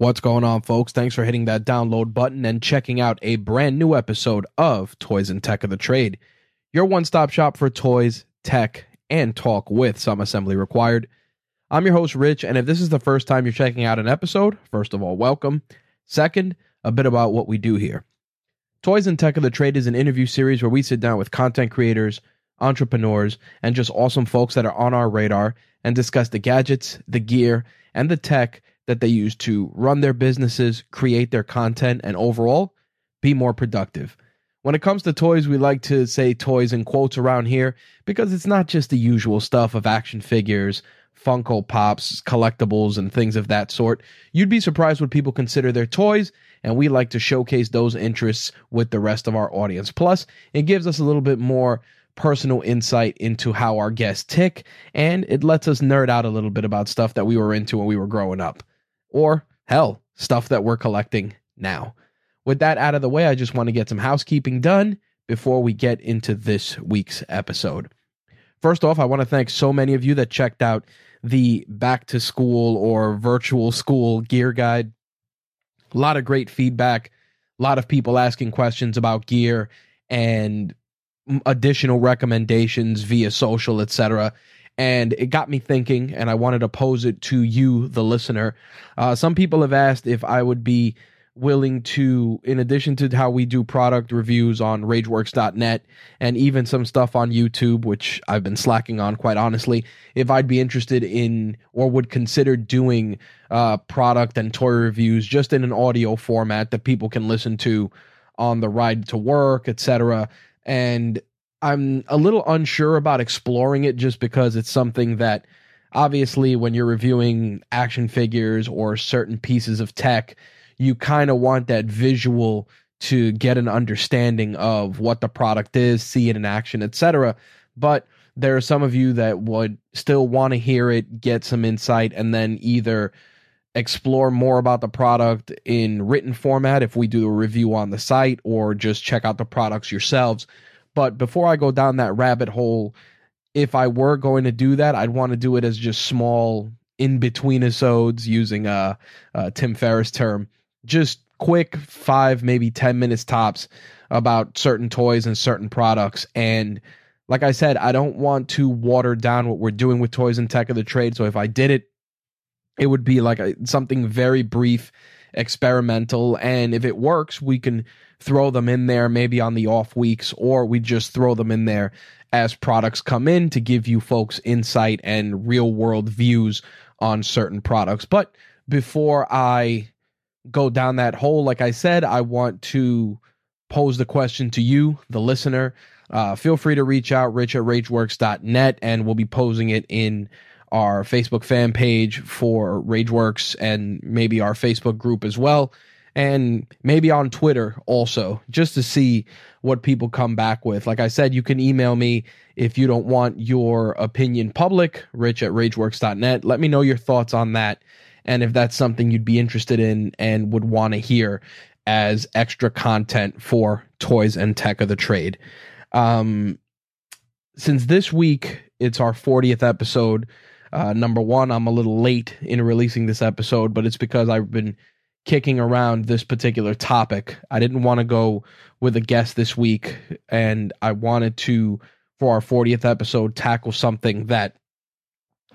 What's going on, folks? Thanks for hitting that download button and checking out a brand new episode of Toys and Tech of the Trade, your one stop shop for toys, tech, and talk with some assembly required. I'm your host, Rich, and if this is the first time you're checking out an episode, first of all, welcome. Second, a bit about what we do here. Toys and Tech of the Trade is an interview series where we sit down with content creators, entrepreneurs, and just awesome folks that are on our radar and discuss the gadgets, the gear, and the tech that they use to run their businesses, create their content, and overall be more productive. When it comes to toys, we like to say toys in quotes around here because it's not just the usual stuff of action figures, Funko Pops, collectibles, and things of that sort. You'd be surprised what people consider their toys, and we like to showcase those interests with the rest of our audience. Plus, it gives us a little bit more personal insight into how our guests tick, and it lets us nerd out a little bit about stuff that we were into when we were growing up or hell, stuff that we're collecting now. With that out of the way, I just want to get some housekeeping done before we get into this week's episode. First off, I want to thank so many of you that checked out the back to school or virtual school gear guide. A lot of great feedback, a lot of people asking questions about gear and additional recommendations via social, etc and it got me thinking and i wanted to pose it to you the listener. Uh, some people have asked if i would be willing to in addition to how we do product reviews on rageworks.net and even some stuff on youtube which i've been slacking on quite honestly if i'd be interested in or would consider doing uh, product and toy reviews just in an audio format that people can listen to on the ride to work etc and I'm a little unsure about exploring it just because it's something that obviously when you're reviewing action figures or certain pieces of tech, you kind of want that visual to get an understanding of what the product is, see it in action, etc. But there are some of you that would still want to hear it, get some insight, and then either explore more about the product in written format if we do a review on the site or just check out the products yourselves but before I go down that rabbit hole, if I were going to do that, I'd want to do it as just small in between episodes using a, a Tim Ferriss term. Just quick five, maybe 10 minutes tops about certain toys and certain products. And like I said, I don't want to water down what we're doing with toys and tech of the trade. So if I did it, it would be like a, something very brief, experimental. And if it works, we can throw them in there maybe on the off weeks, or we just throw them in there as products come in to give you folks insight and real world views on certain products. But before I go down that hole, like I said, I want to pose the question to you, the listener. Uh, feel free to reach out, rich at rageworks.net, and we'll be posing it in our Facebook fan page for Rageworks and maybe our Facebook group as well and maybe on Twitter also, just to see what people come back with. Like I said, you can email me if you don't want your opinion public, rich at rageworks.net. Let me know your thoughts on that and if that's something you'd be interested in and would want to hear as extra content for toys and tech of the trade. Um, since this week it's our 40th episode, uh, number one, I'm a little late in releasing this episode, but it's because I've been kicking around this particular topic. I didn't want to go with a guest this week, and I wanted to, for our 40th episode, tackle something that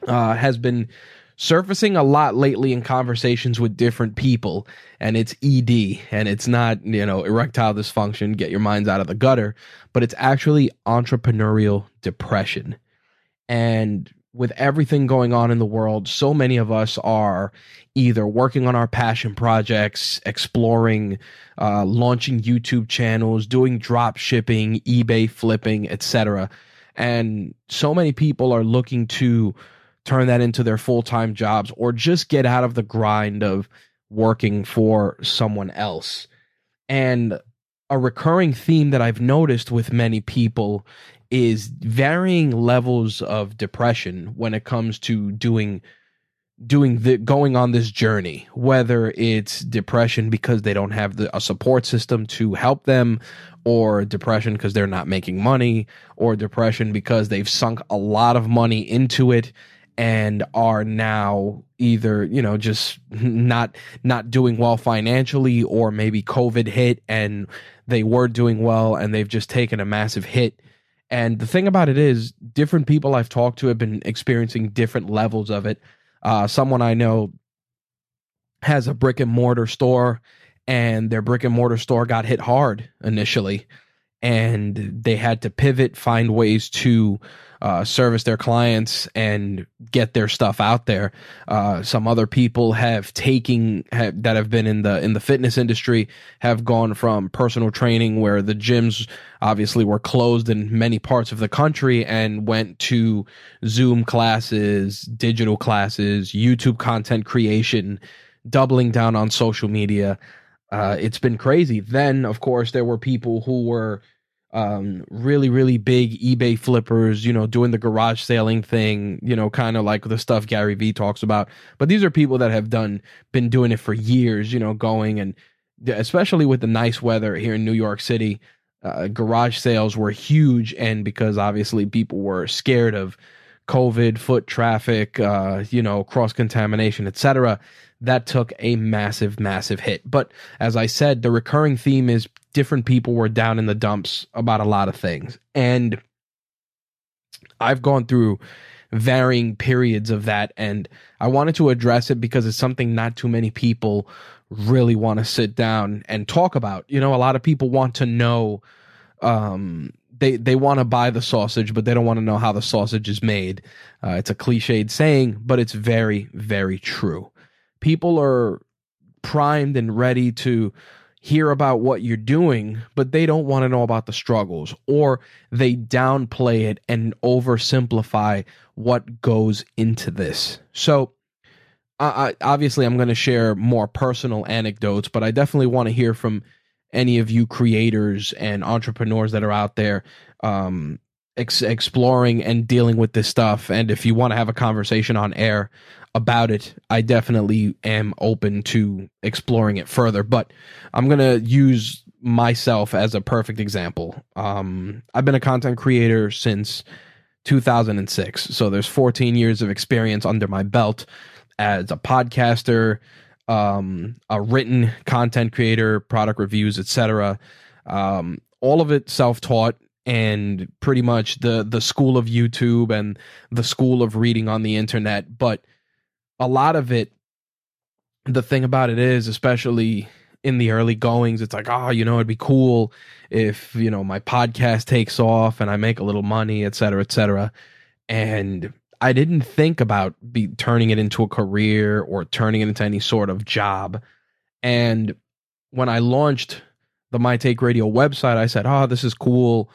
uh, has been surfacing a lot lately in conversations with different people, and it's ED, and it's not, you know, erectile dysfunction, get your minds out of the gutter, but it's actually entrepreneurial depression. And with everything going on in the world, so many of us are either working on our passion projects, exploring, uh, launching YouTube channels, doing drop shipping, eBay flipping, etc. And so many people are looking to turn that into their full time jobs or just get out of the grind of working for someone else. And a recurring theme that I've noticed with many people is varying levels of depression when it comes to doing doing the going on this journey whether it's depression because they don't have the, a support system to help them or depression because they're not making money or depression because they've sunk a lot of money into it and are now either you know just not not doing well financially or maybe covid hit and they were doing well and they've just taken a massive hit and the thing about it is different people i've talked to have been experiencing different levels of it. Uh, someone i know has a brick and mortar store and their brick and mortar store got hit hard initially and they had to pivot find ways to uh, service their clients and get their stuff out there. Uh, some other people have taken have, that have been in the in the fitness industry have gone from personal training where the gyms obviously were closed in many parts of the country and went to Zoom classes, digital classes, YouTube content creation, doubling down on social media. Uh, it's been crazy. Then, of course, there were people who were um, really, really big eBay flippers, you know, doing the garage selling thing, you know, kind of like the stuff Gary Vee talks about. But these are people that have done, been doing it for years, you know, going and especially with the nice weather here in New York City, uh, garage sales were huge. And because obviously people were scared of COVID, foot traffic, uh, you know, cross contamination, etc., that took a massive, massive hit. But as I said, the recurring theme is different people were down in the dumps about a lot of things. And I've gone through varying periods of that. And I wanted to address it because it's something not too many people really want to sit down and talk about. You know, a lot of people want to know, um, they, they want to buy the sausage, but they don't want to know how the sausage is made. Uh, it's a cliched saying, but it's very, very true. People are primed and ready to hear about what you're doing, but they don't want to know about the struggles, or they downplay it and oversimplify what goes into this. So, I, obviously, I'm going to share more personal anecdotes, but I definitely want to hear from any of you creators and entrepreneurs that are out there um, ex- exploring and dealing with this stuff. And if you want to have a conversation on air about it, I definitely am open to exploring it further. But I'm to use myself as a perfect example. Um, I've been a content creator since 2006. So there's 14 years of experience under my belt as a podcaster, um, a written content creator, product reviews, etc. Um, all of it self-taught and pretty much the the school of YouTube and the school of reading on the internet. But a lot of it, the thing about it is, especially in the early goings, it's like, oh, you know, it'd be cool if, you know, my podcast takes off and I make a little money, et cetera, et cetera. And I didn't think about be turning it into a career or turning it into any sort of job. And when I launched the My Take Radio website, I said, oh, this is cool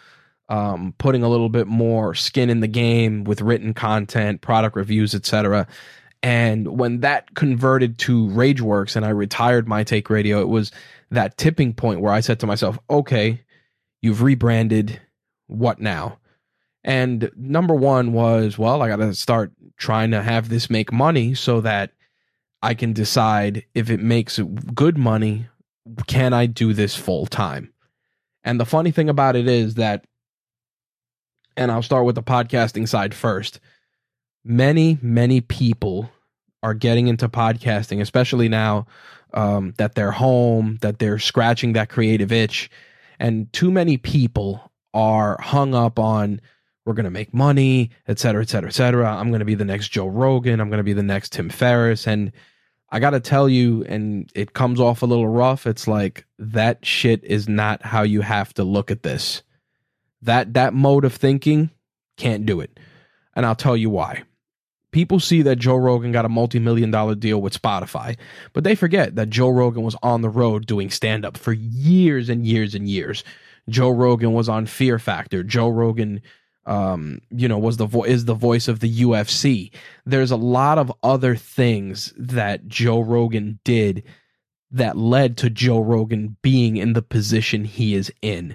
um, putting a little bit more skin in the game with written content, product reviews, etc. And when that converted to RageWorks and I retired my Take Radio, it was that tipping point where I said to myself, okay, you've rebranded. What now? And number one was, well, I got to start trying to have this make money so that I can decide if it makes good money, can I do this full time? And the funny thing about it is that and I'll start with the podcasting side first. Many, many people are getting into podcasting, especially now um, that they're home, that they're scratching that creative itch. And too many people are hung up on, we're going to make money, et cetera, et cetera, et cetera. I'm going to be the next Joe Rogan. I'm going to be the next Tim Ferriss. And I got to tell you, and it comes off a little rough. It's like that shit is not how you have to look at this that that mode of thinking can't do it. And I'll tell you why. People see that Joe Rogan got a multi-million dollar deal with Spotify, but they forget that Joe Rogan was on the road doing stand up for years and years and years. Joe Rogan was on Fear Factor. Joe Rogan um, you know, was the vo- is the voice of the UFC. There's a lot of other things that Joe Rogan did that led to Joe Rogan being in the position he is in.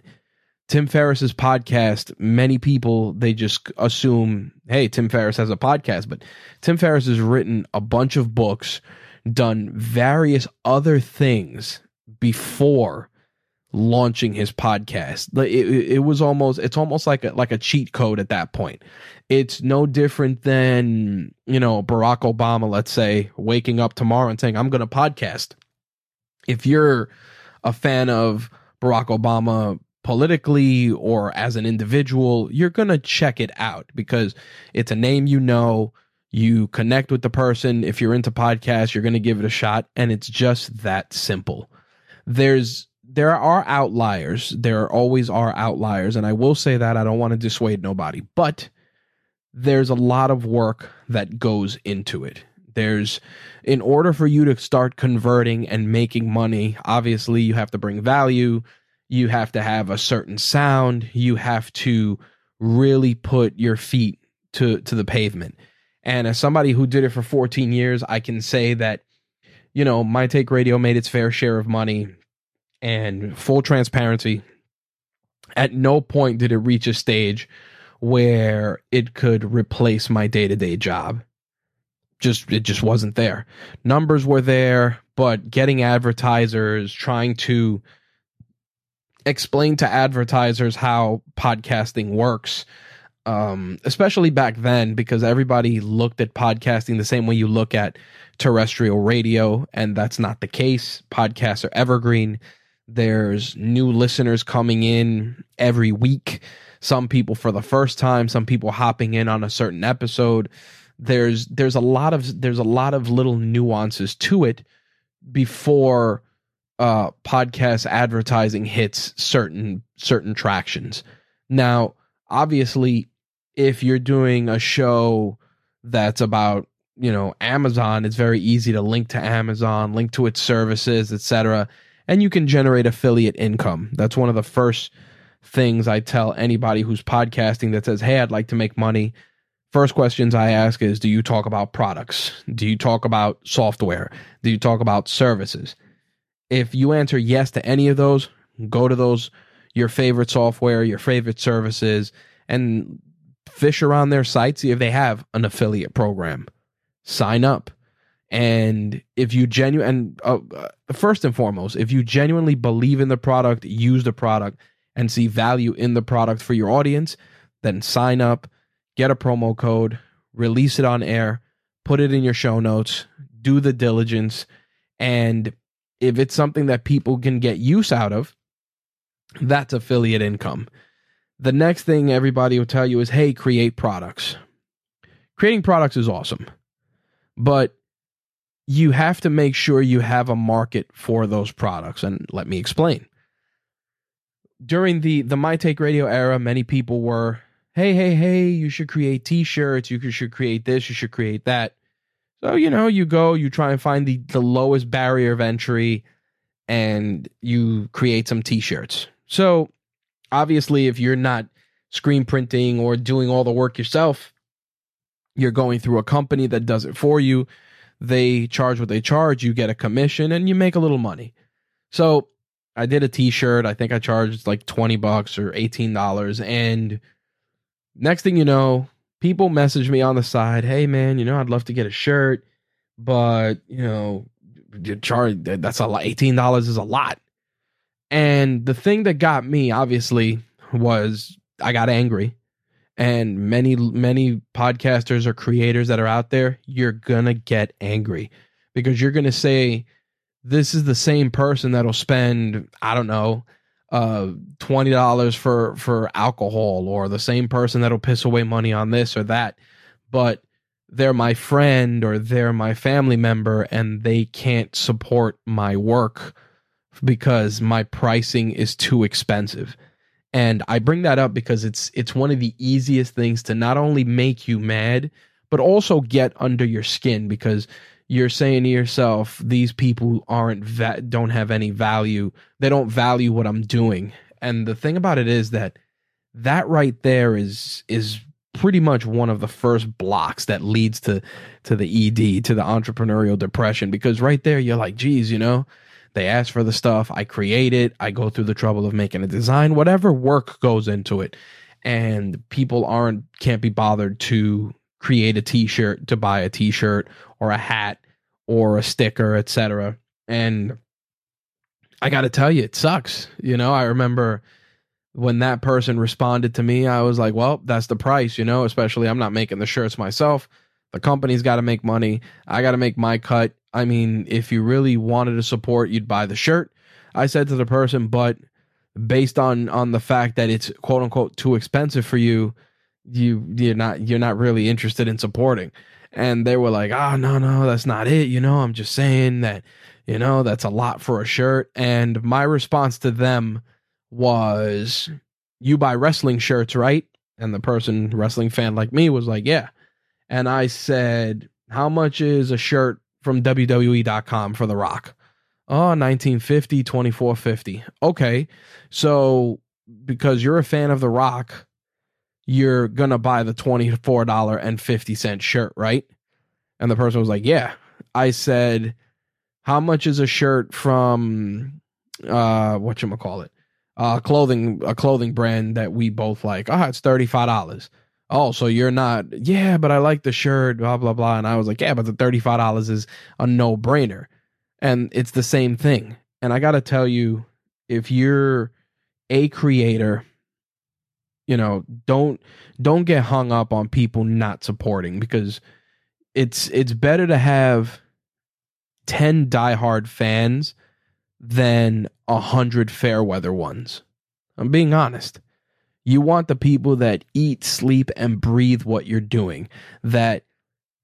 Tim Ferriss's podcast, many people they just assume, hey, Tim Ferriss has a podcast, but Tim Ferriss has written a bunch of books, done various other things before launching his podcast. It, it, was almost it's almost like a like a cheat code at that point. It's no different than you know Barack Obama, let's say, waking up tomorrow and saying I'm to podcast. If you're a fan of Barack Obama politically or as an individual, you're going to check it out because it's a name you know. You connect with the person. If you're into podcasts, you're going to give it a shot. And it's just that simple. There's there are outliers. There always are outliers. And I will say that I don't want to dissuade nobody, but there's a lot of work that goes into it. There's, in order for you to start converting and making money, obviously you have to bring value. You have to have a certain sound. You have to really put your feet to, to the pavement. And as somebody who did it for 14 years, I can say that, you know, My Take Radio made its fair share of money and full transparency. At no point did it reach a stage where it could replace my day to day job. Just it just wasn't there. Numbers were there, but getting advertisers, trying to explain to advertisers how podcasting works, um, especially back then, because everybody looked at podcasting the same way you look at terrestrial radio, and that's not the case. Podcasts are evergreen. There's new listeners coming in every week some people for the first time, some people hopping in on a certain episode. There's there's a lot of there's a lot of little nuances to it before uh podcast advertising hits certain certain tractions. Now, obviously, if you're doing a show that's about you know Amazon, it's very easy to link to Amazon, link to its services, etc., and you can generate affiliate income. That's one of the first things I tell anybody who's podcasting that says, Hey, I'd like to make money. First questions I ask is Do you talk about products? Do you talk about software? Do you talk about services? If you answer yes to any of those, go to those, your favorite software, your favorite services, and fish around their site, see if they have an affiliate program. Sign up. And if you genuine, and uh, uh, first and foremost, if you genuinely believe in the product, use the product, and see value in the product for your audience, then sign up, get a promo code, release it on air, put it in your show notes, do the diligence. And if it's something that people can get use out of, that's affiliate income. The next thing everybody will tell you is hey, create products. Creating products is awesome, but you have to make sure you have a market for those products. And let me explain during the the My Take Radio era, many people were, hey, hey, hey, you should create T-shirts, you should create this, you should create that. So you know, you go, you try and find the the lowest barrier of entry, and you create some T-shirts. So obviously, if you're not screen printing or doing all the work yourself, you're going through a company that does it for you. They charge what they charge, you get a commission, and you make a little money. So I did a t-shirt. I think I charged like 20 bucks or $18 and next thing you know, people message me on the side, "Hey man, you know, I'd love to get a shirt, but, you know, charge that's a lot. $18 is a lot." And the thing that got me obviously was I got angry. And many many podcasters or creators that are out there, you're to get angry because you're to say this is the same person that'll spend I don't know uh twenty dollars for for alcohol or the same person that'll piss away money on this or that, but they're my friend or they're my family member and they can't support my work because my pricing is too expensive. And I bring that up because it's it's one of the easiest things to not only make you mad, but also get under your skin because you're saying to yourself, these people aren't va- don't have any value. They don't value what I'm doing. And the thing about it is that that right there is is pretty much one of the first blocks that leads to to the ED, to the entrepreneurial depression because right there you're like, geez, you know, they ask for the stuff, I create it, I go through the trouble of making a design, whatever work goes into it. And people aren't can't be bothered to create a t-shirt to buy a t-shirt or a hat or a sticker etc and I got to tell you, it sucks. You know, I remember when that person responded to me, I was like, well, that's the price, you know, especially I'm not making the shirts myself. The company's got to make money. I got to make my cut. I mean, if you really wanted to support, you'd buy the shirt. I said to the person, but based on on the fact that it's quote unquote too expensive for you, you you're not you're not really interested in supporting. And they were like, "Oh, no, no, that's not it. You know, I'm just saying that, you know, that's a lot for a shirt." And my response to them was, "You buy wrestling shirts, right?" And the person, wrestling fan like me, was like, "Yeah." And I said, "How much is a shirt from WWE.com for The Rock?" Oh, 1950, 2450. Okay. So because you're a fan of The Rock, you're to buy the $24.50 shirt, right? And the person was like, Yeah. I said, How much is a shirt from uh what you call it? Uh clothing a clothing brand that we both like. Oh, it's $35. Oh, so you're not, yeah, but I like the shirt, blah, blah, blah. And I was like, yeah, but the $35 is a no brainer and it's the same thing and i got to tell you if you're a creator you know don't don't get hung up on people not supporting because it's it's better to have 10 diehard fans than a hundred fair weather ones. I'm being honest. You want the people that eat sleep and breathe what you're doing that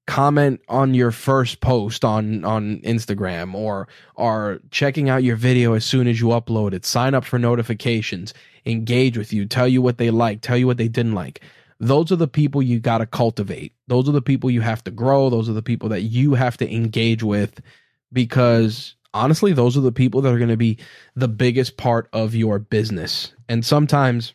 comment on your first post on on Instagram or are checking out your video as soon as you upload it, sign up for notifications, engage with you, tell you what they like, tell you what they didn't like. Those are the people you got to cultivate. Those are the people you have to grow. Those are the people that you have to engage with because honestly, those are the people that are going to be the biggest part of your business. And sometimes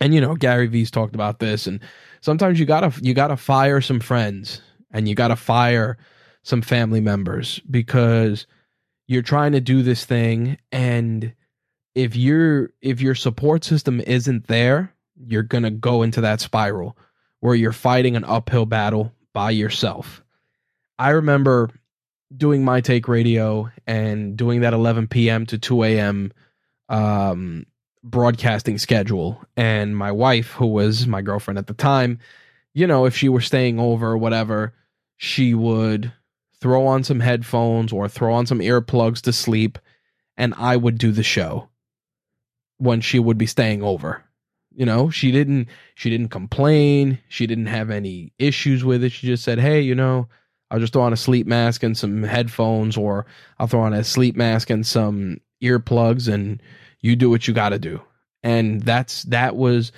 and you know, Gary Vee's talked about this and sometimes you gotta you gotta fire some friends and you gotta fire some family members because you're trying to do this thing and if your if your support system isn't there you're gonna go into that spiral where you're fighting an uphill battle by yourself. I remember doing my take radio and doing that 11 p.m to 2 a.m um broadcasting schedule. And my wife who was my girlfriend at the time you know if she were staying over or whatever she would throw on some headphones or throw on some earplugs to sleep and I would do the show when she would be staying over you know she didn't she didn't complain she didn't have any issues with it she just said hey you know I'll just throw on a sleep mask and some headphones or I'll throw on a sleep mask and some earplugs and you do what you got to do. And that's that was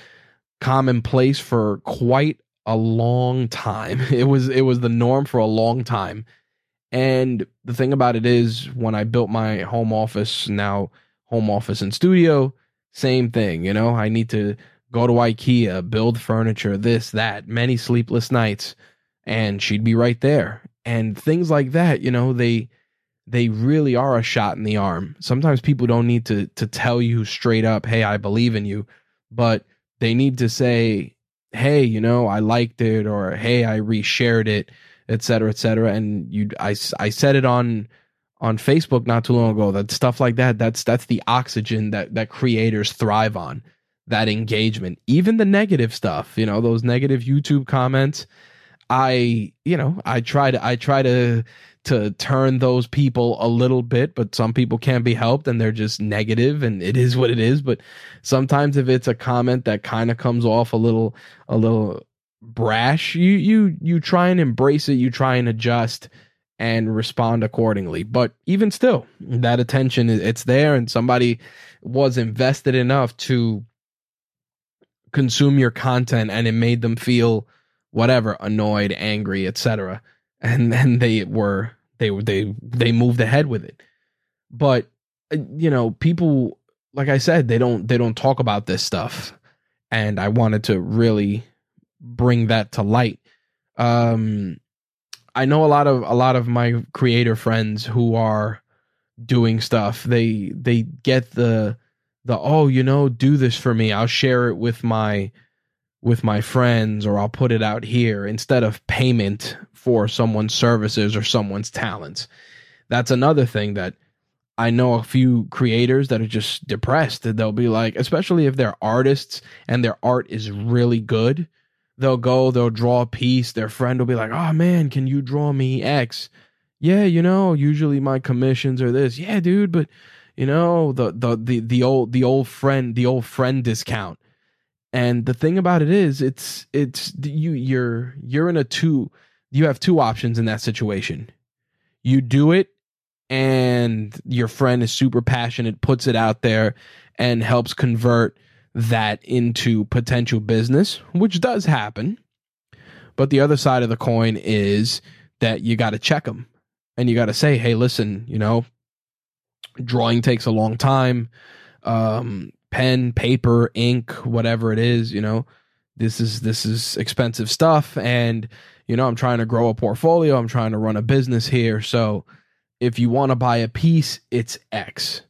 commonplace for quite a long time. It was it was the norm for a long time. And the thing about it is when I built my home office, now home office and studio, same thing, you know, I need to go to IKEA, build furniture, this, that, many sleepless nights, and she'd be right there. And things like that, you know, they they really are a shot in the arm. Sometimes people don't need to to tell you straight up, "Hey, I believe in you," but they need to say, "Hey, you know, I liked it," or "Hey, I reshared it," etc., etc. And you, I, I said it on on Facebook not too long ago that stuff like that. That's that's the oxygen that that creators thrive on. That engagement, even the negative stuff, you know, those negative YouTube comments. I, you know, I try to I try to to turn those people a little bit, but some people can't be helped and they're just negative and it is what it is. But sometimes if it's a comment that kind of comes off a little a little brash, you you you try and embrace it, you try and adjust and respond accordingly. But even still, that attention it's there and somebody was invested enough to consume your content and it made them feel whatever annoyed angry etc and then they were they they they moved ahead with it. But uh, you know, people like I said, they don't they don't talk about this stuff, and I wanted to really bring that to light. Um, I know a lot of a lot of my creator friends who are doing stuff. They they get the the oh you know do this for me. I'll share it with my with my friends or I'll put it out here instead of payment for someone's services or someone's talents. That's another thing that I know a few creators that are just depressed. They'll be like, especially if they're artists and their art is really good, they'll go, they'll draw a piece. Their friend will be like, "Oh man, can you draw me X?" Yeah, you know, usually my commissions are this. Yeah, dude, but you know the the the the old the old friend the old friend discount. And the thing about it is, it's it's you you're you're in a two. You have two options in that situation. You do it and your friend is super passionate, puts it out there, and helps convert that into potential business, which does happen. But the other side of the coin is that you got to check them and you got to say, hey, listen, you know, drawing takes a long time. Um, pen, paper, ink, whatever it is, you know, this is this is expensive stuff and you know, I'm trying to grow a portfolio, I'm trying to run a business here, so if you want to buy a piece, it's X.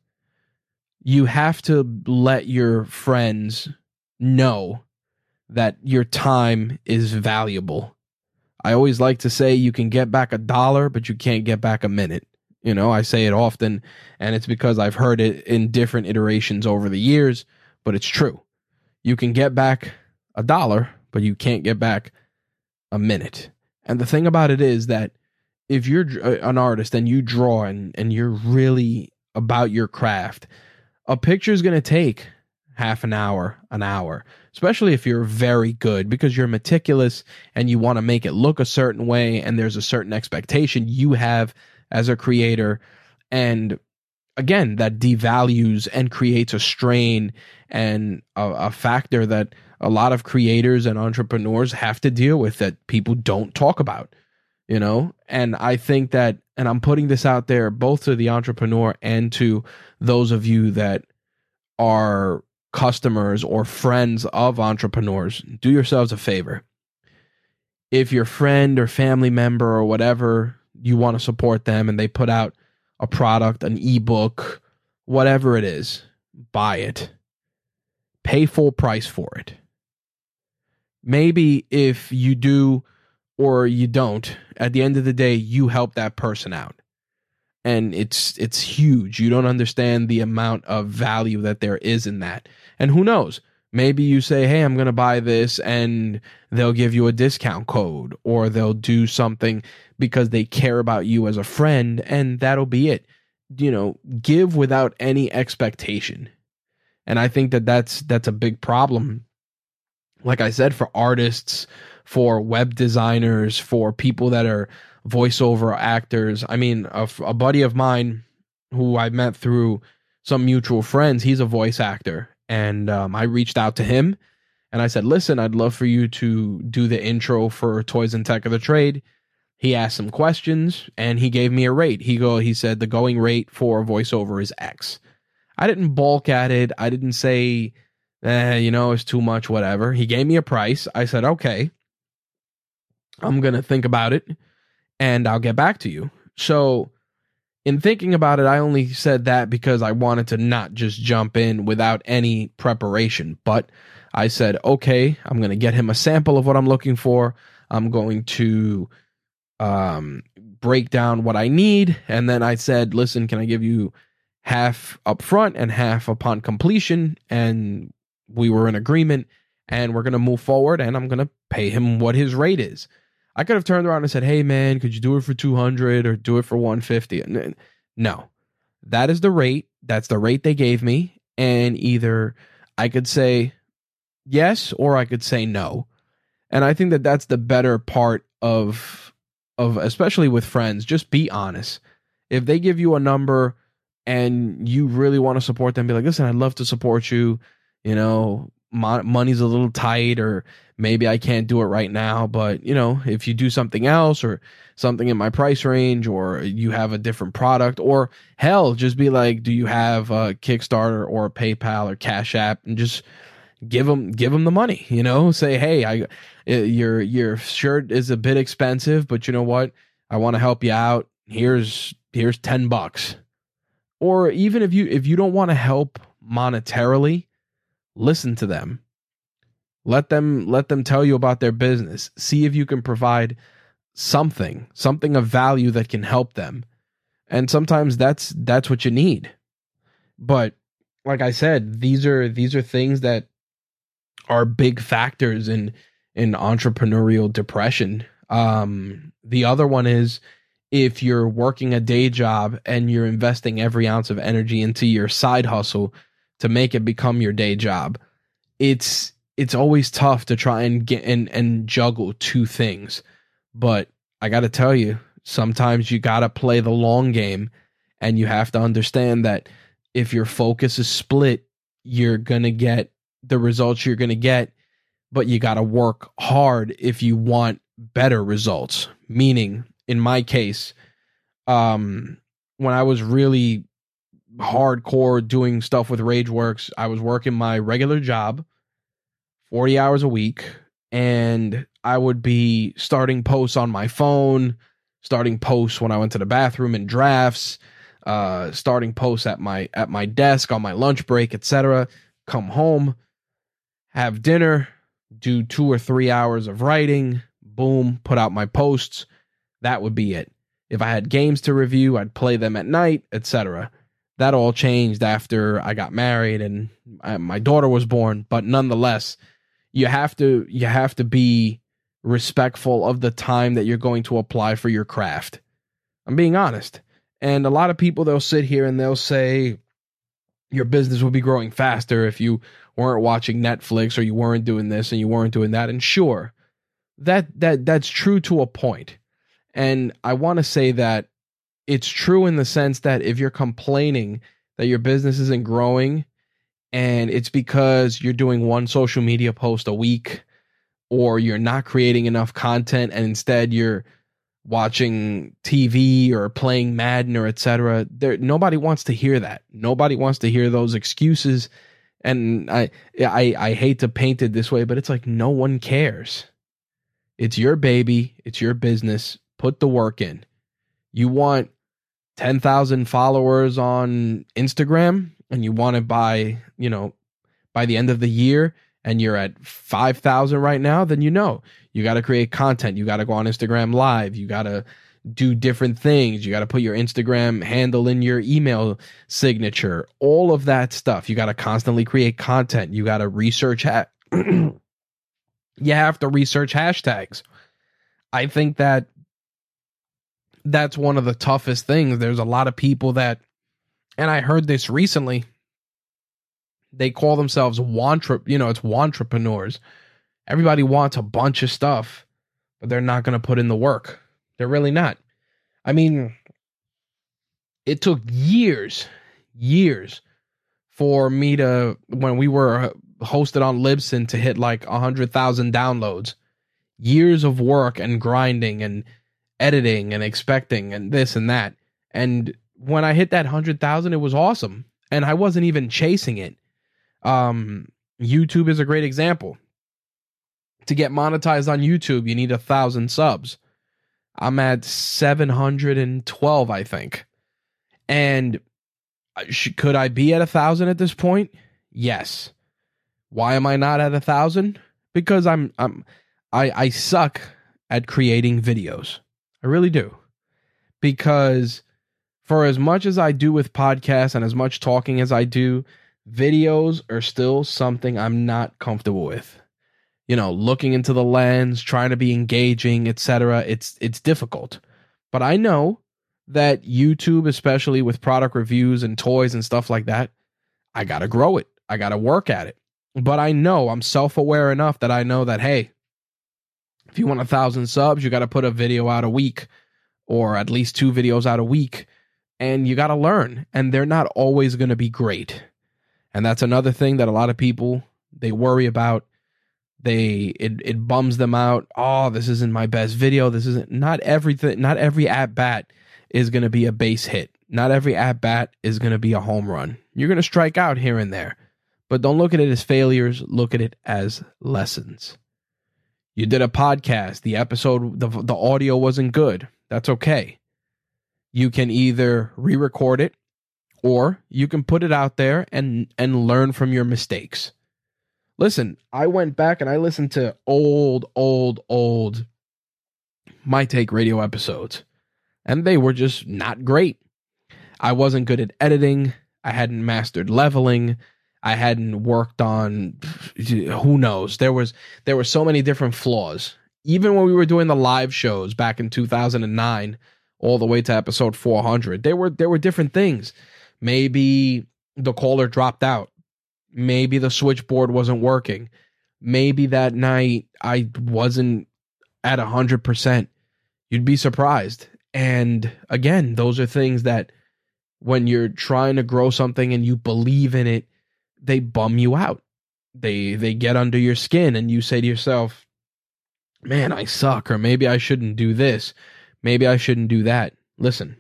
You have to let your friends know that your time is valuable. I always like to say you can get back a dollar, but you can't get back a minute. You know, I say it often, and it's because I've heard it in different iterations over the years, but it's true. You can get back a dollar, but you can't get back a minute. And the thing about it is that if you're uh, an artist and you draw and, and you're really about your craft, a picture is going to take half an hour, an hour, especially if you're very good because you're meticulous and you want to make it look a certain way and there's a certain expectation you have as a creator. And again, that devalues and creates a strain and a, a factor that a lot of creators and entrepreneurs have to deal with that people don't talk about you know? And i think that and i'm putting this out there both to the entrepreneur and to those of you that are customers or friends of entrepreneurs do yourselves a favor. If your friend or family member or whatever you want to support them and they put out a product an ebook whatever it is buy it. Pay full price for it. Maybe if you do or you don't at the end of the day you help that person out. And it's it's huge. You don't understand the amount of value that there is in that. And who knows? Maybe you say hey i'm going to buy this and they'll give you a discount code or they'll do something because they care about you as a friend and that'll be it. You know give without any expectation. And i think that that's that's a big problem. Like i said for artists for web designers, for people that are voiceover actors. I mean, a, a buddy of mine who I met through some mutual friends, he's a voice actor. And um, I reached out to him and I said, listen, I'd love for you to do the intro for Toys and Tech of the Trade. He asked some questions and he gave me a rate. He go, he said the going rate for voiceover is X. I didn't balk at it. I didn't say, eh, you know, it's too much, whatever. He gave me a price. I said, okay. I'm going to think about it and I'll get back to you. So, in thinking about it, I only said that because I wanted to not just jump in without any preparation. But I said, okay, I'm going to get him a sample of what I'm looking for. I'm going to um, break down what I need. And then I said, listen, can I give you half up front and half upon completion? And we were in agreement and we're going to move forward and I'm going to pay him what his rate is. I could have turned around and said, "Hey man, could you do it for 200 or do it for 150?" No. That is the rate. That's the rate they gave me and either I could say yes or I could say no. And I think that that's the better part of of especially with friends, just be honest. If they give you a number and you really want to support them, be like, "Listen, I'd love to support you." You know, money's a little tight or maybe I can't do it right now, but you know, if you do something else or something in my price range or you have a different product or hell, just be like, do you have a Kickstarter or a PayPal or Cash App and just give them give them the money, you know? Say, "Hey, I uh, your your shirt is a bit expensive, but you know what? I want to help you out. Here's here's 10 bucks." Or even if you if you don't want to help monetarily, listen to them let them let them tell you about their business see if you can provide something something of value that can help them And sometimes that's that's what you need. But like I said, these are these are things that are big factors in in entrepreneurial depression. Um the other one is if you're working a day job and you're investing every ounce of energy into your side hustle to make it become your day job, it's it's always tough to try and get and and juggle two things. But I got to tell you, sometimes you got to play the long game and you have to understand that if your focus is split, you're going to get the results you're going to get, but you got to work hard if you want better results. Meaning, in my case, um, when I was really hardcore doing stuff with Rageworks, I was working my regular job, 40 hours a week, and I would be starting posts on my phone, starting posts when I went to the bathroom in drafts, uh, starting posts at my at my desk on my lunch break, etc. Come home, have dinner, do two or three hours of writing, boom, put out my posts. That would be it. If I had games to review, I'd play them at night, etc. That all changed after I got married and I, my daughter was born, but nonetheless, you have to you have to be respectful of the time that you're going to apply for your craft. I'm being honest. And a lot of people they'll sit here and they'll say your business would be growing faster if you weren't watching Netflix or you weren't doing this and you weren't doing that. And sure, that that that's true to a point. And I want to say that it's true in the sense that if you're complaining that your business isn't growing and it's because you're doing one social media post a week or you're not creating enough content and instead you're watching TV or playing Madden or etc. There nobody wants to hear that. Nobody wants to hear those excuses and I I I hate to paint it this way but it's like no one cares. It's your baby, it's your business put the work in. You want 10,000 followers on Instagram and you want to buy, you know, by the end of the year and you're at 5,000 right now, then you know you got to create content. You got to go on Instagram live. You got to do different things. You got to put your Instagram handle in your email signature, all of that stuff. You got to constantly create content. You got to research. Ha- you have to research hashtags. I think that that's one of the toughest things. There's a lot of people that, and I heard this recently. They call themselves wantra, you know, it's wantrepreneurs. Everybody wants a bunch of stuff, but they're not going to put in the work. They're really not. I mean, it took years, years for me to when we were uh, hosted on Libsyn to hit like a hundred thousand downloads. Years of work and grinding and editing and expecting and this and that. And when I hit that 100,000 it was awesome and I wasn't even chasing it. Um YouTube is a great example. To get monetized on YouTube, you need a 1000 subs. I'm at 712, I think. And could I be at a thousand at this point? Yes. Why am I not at a thousand? Because I'm I'm I I suck at creating videos. I really do. Because for as much as I do with podcasts and as much talking as I do, videos are still something I'm not comfortable with. You know, looking into the lens, trying to be engaging, etc. It's it's difficult. But I know that YouTube, especially with product reviews and toys and stuff like that, I got to grow it. I got to work at it. But I know I'm self aware enough that I know that, hey, if you want a thousand subs, you got to put a video out a week or at least two videos out a week. And you got to learn. And they're not always going to be great. And that's another thing that a lot of people they worry about. They it it bums them out. Oh, this isn't my best video. This isn't not everything. Not every at bat is going to be a base hit. Not every at bat is going to be a home run. You're going to strike out here and there, but don't look at it as failures. Look at it as lessons. You did a podcast, the episode, the, the audio wasn't good. That's okay. You can either re record it or you can put it out there and, and learn from your mistakes. Listen, I went back and I listened to old, old, old My Take radio episodes, and they were just not great. I wasn't good at editing. I hadn't mastered leveling. I hadn't worked on who knows. There was there were so many different flaws. Even when we were doing the live shows back in 2009 all the way to episode 400, there were there were different things. Maybe the caller dropped out. Maybe the switchboard wasn't working. Maybe that night I wasn't at 100%. You'd be surprised. And again, those are things that when you're trying to grow something and you believe in it, they bum you out. They they get under your skin and you say to yourself, "Man, I suck," or maybe I shouldn't do this. Maybe I shouldn't do that. Listen.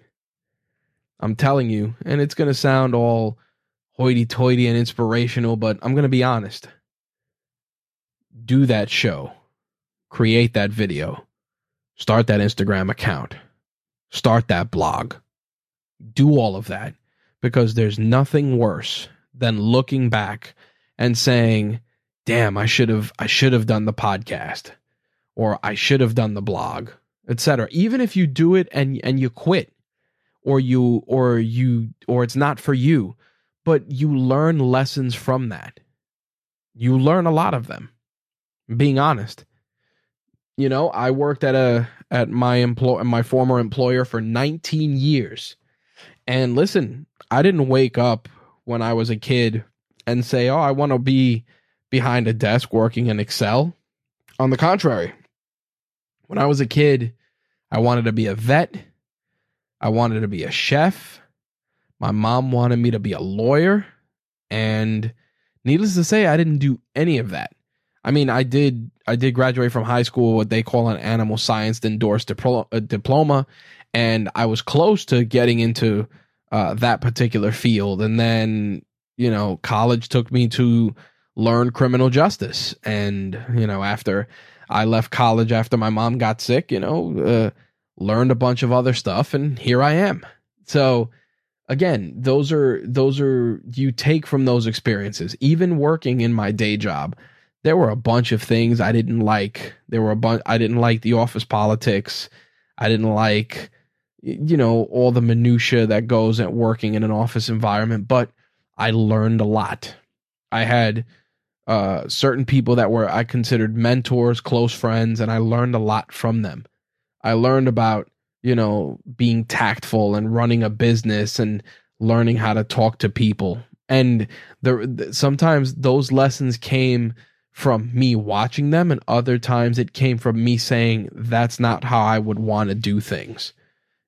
I'm telling you, and it's going to sound all hoity-toity and inspirational, but I'm going to be honest. Do that show. Create that video. Start that Instagram account. Start that blog. Do all of that because there's nothing worse than looking back and saying, "Damn, I should have I should have done the podcast or I should have done the blog." etc. Even if you do it and and you quit or you or you or it's not for you, but you learn lessons from that. You learn a lot of them. Being honest. You know, I worked at a at my employ my former employer for 19 years. And listen, I didn't wake up when I was a kid and say, "Oh, I want to be behind a desk working in Excel." On the contrary, when I was a kid, I wanted to be a vet. I wanted to be a chef. My mom wanted me to be a lawyer. And needless to say, I didn't do any of that. I mean, I did I did graduate from high school what they call an animal science endorsed uh, diploma and I was close to getting into uh, that particular field and then, you know, college took me to learn criminal justice and, you know, after I left college after my mom got sick, you know, uh, learned a bunch of other stuff and here I am. So again, those are those are you take from those experiences. Even working in my day job, there were a bunch of things I didn't like. There were a bunch I didn't like the office politics. I didn't like you know all the minutia that goes at working in an office environment, but I learned a lot. I had uh, certain people that were I considered mentors, close friends, and I learned a lot from them. I learned about, you know, being tactful and running a business and learning how to talk to people. And the, sometimes those lessons came from me watching them and other times it came from me saying that's not how I would want to do things.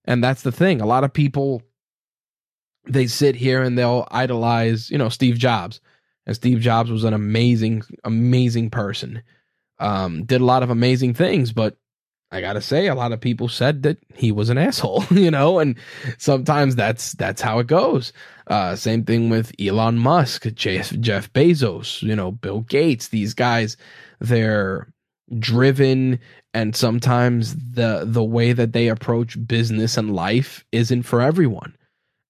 And that's the thing. A lot of people they sit here and they'll idolize, you know, Steve Jobs and Steve Jobs was an amazing, amazing person. Um, did a lot of amazing things, but I gotta say, a lot of people said that he was an asshole, you know, and sometimes that's that's how it goes. Uh, same thing with Elon Musk, Jeff, Jeff Bezos, you know, Bill Gates. These guys, they're driven, and sometimes the the way that they approach business and life isn't for everyone.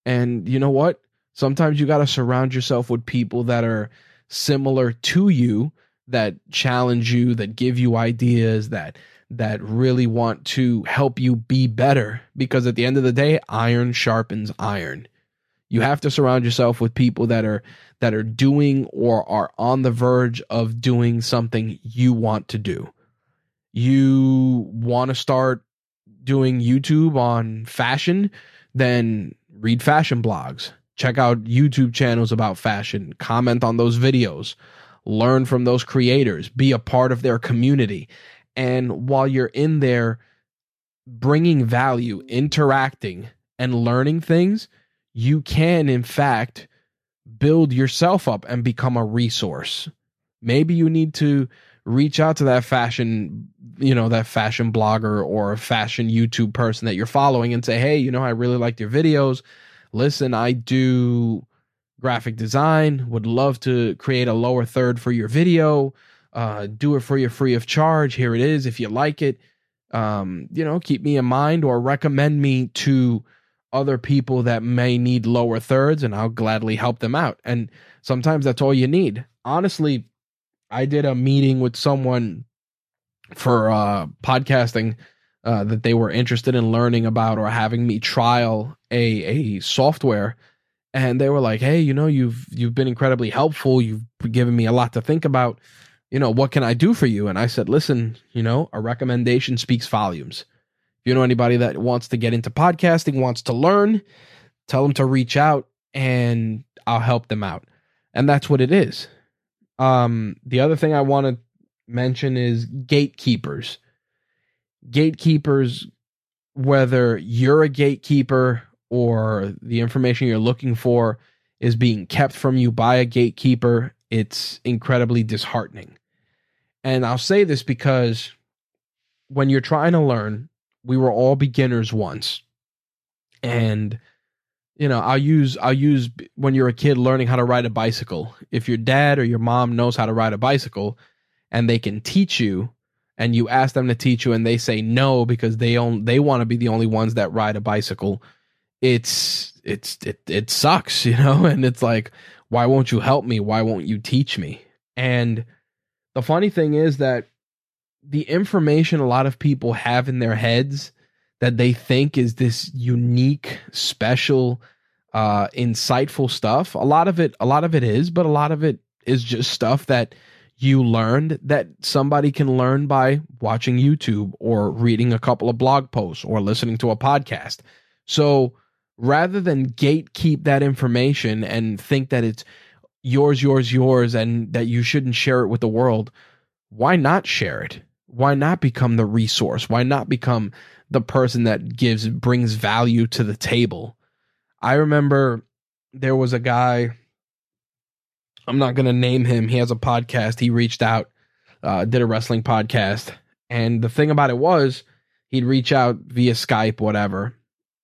And you know what? Sometimes you got to surround yourself with people that are similar to you, that challenge you, that give you ideas, that that really want to help you be better because at the end of the day, iron sharpens iron. You have to surround yourself with people that are that are doing or are on the verge of doing something you want to do. You want to start doing YouTube on fashion, then read fashion blogs check out YouTube channels about fashion, comment on those videos, learn from those creators, be a part of their community. And while you're in there bringing value, interacting, and learning things, you can, in fact, build yourself up and become a resource. Maybe you need to reach out to that fashion, you know, that fashion blogger or fashion YouTube person that you're following and say, hey, you know, I really liked your videos listen, I do graphic design, would love to create a lower third for your video. Uh, do it for you free of charge. Here it is. If you like it, um, you know, keep me in mind or recommend me to other people that may need lower thirds and I'll gladly help them out. And sometimes that's all you need. Honestly, I did a meeting with someone for uh podcasting uh, that they were interested in learning about or having me trial a a software. And they were like hey you know you've you've been incredibly helpful. You've given me a lot to think about. You know what can i do for you? And i said listen you know a recommendation speaks volumes. If you know anybody that wants to get into podcasting wants to learn tell them to reach out and i'll help them out. And that's what it is um the other thing i want to mention is gatekeepers gatekeepers, whether you're a gatekeeper or the information you're looking for is being kept from you by a gatekeeper, it's incredibly disheartening. And I'll say this because when you're trying to learn, we were all beginners once. And you know, I'll use I'll use when you're a kid learning how to ride a bicycle. If your dad or your mom knows how to ride a bicycle and they can teach you, and you ask them to teach you and they say no because they own they want to be the only ones that ride a bicycle it's it's it, it sucks you know? And it's like why won't you help me? Why won't you teach me? And the funny thing is that the information a lot of people have in their heads that they think is this unique special uh insightful stuff a lot of it a lot of it is but a lot of it is just stuff that you learned that somebody can learn by watching YouTube or reading a couple of blog posts or listening to a podcast. So rather than gatekeep that information and think that it's yours, yours, yours, and that you shouldn't share it with the world, why not share it? Why not become the resource? Why not become the person that gives, brings value to the table? I remember there was a guy I'm not going to name him. He has a podcast. He reached out, uh, did a wrestling podcast. And the thing about it was, he'd reach out via Skype, whatever,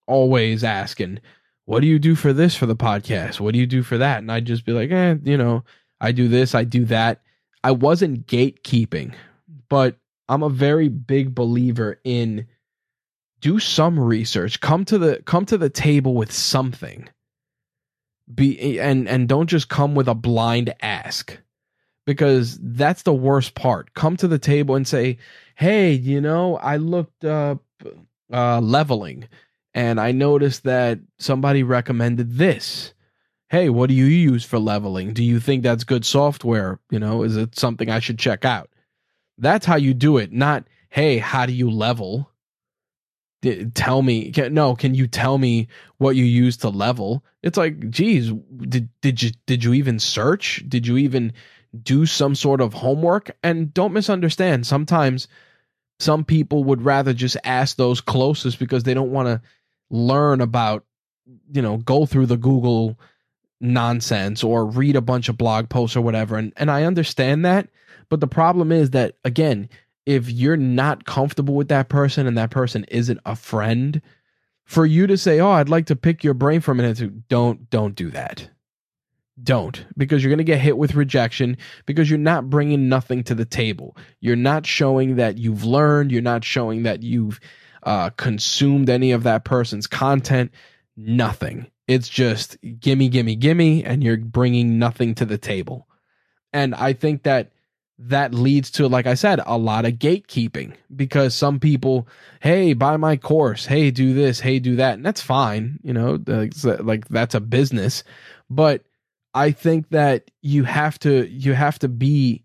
always asking, What do you do for this for the podcast? What do you do for that? And I'd just be like, Eh, you know, I do this, I do that. I wasn't gatekeeping, but I'm a very big believer in do some research. Come to the come to the table with something. Be and and don't just come with a blind ask. Because that's the worst part. Come to the table and say hey you know i looked up uh leveling and i noticed that somebody recommended this. Hey what do you use for leveling? Do you think that's good software? You know is it something i should check out that's how you do it not hey how do you level? Tell me can, no can you tell me what you use to level? It's like geez did did you did you even search? Did you even do some sort of homework? And don't misunderstand sometimes some people would rather just ask those closest because they don't want to learn about you know go through the google nonsense or read a bunch of blog posts or whatever and and I understand that but the problem is that again if you're not comfortable with that person and that person isn't a friend, for you to say, "Oh, I'd like to pick your brain for a minute," don't don't do that. Don't because you're going to get hit with rejection because you're not bringing nothing to the table. You're not showing that you've learned. You're not showing that you've uh, consumed any of that person's content. Nothing. It's just gimme, gimme, gimme, and you're bringing nothing to the table. And I think that that leads to like i said a lot of gatekeeping because some people hey buy my course. Hey do this. Hey do that. And that's fine you know like that's a business. But i think that you have to you have to be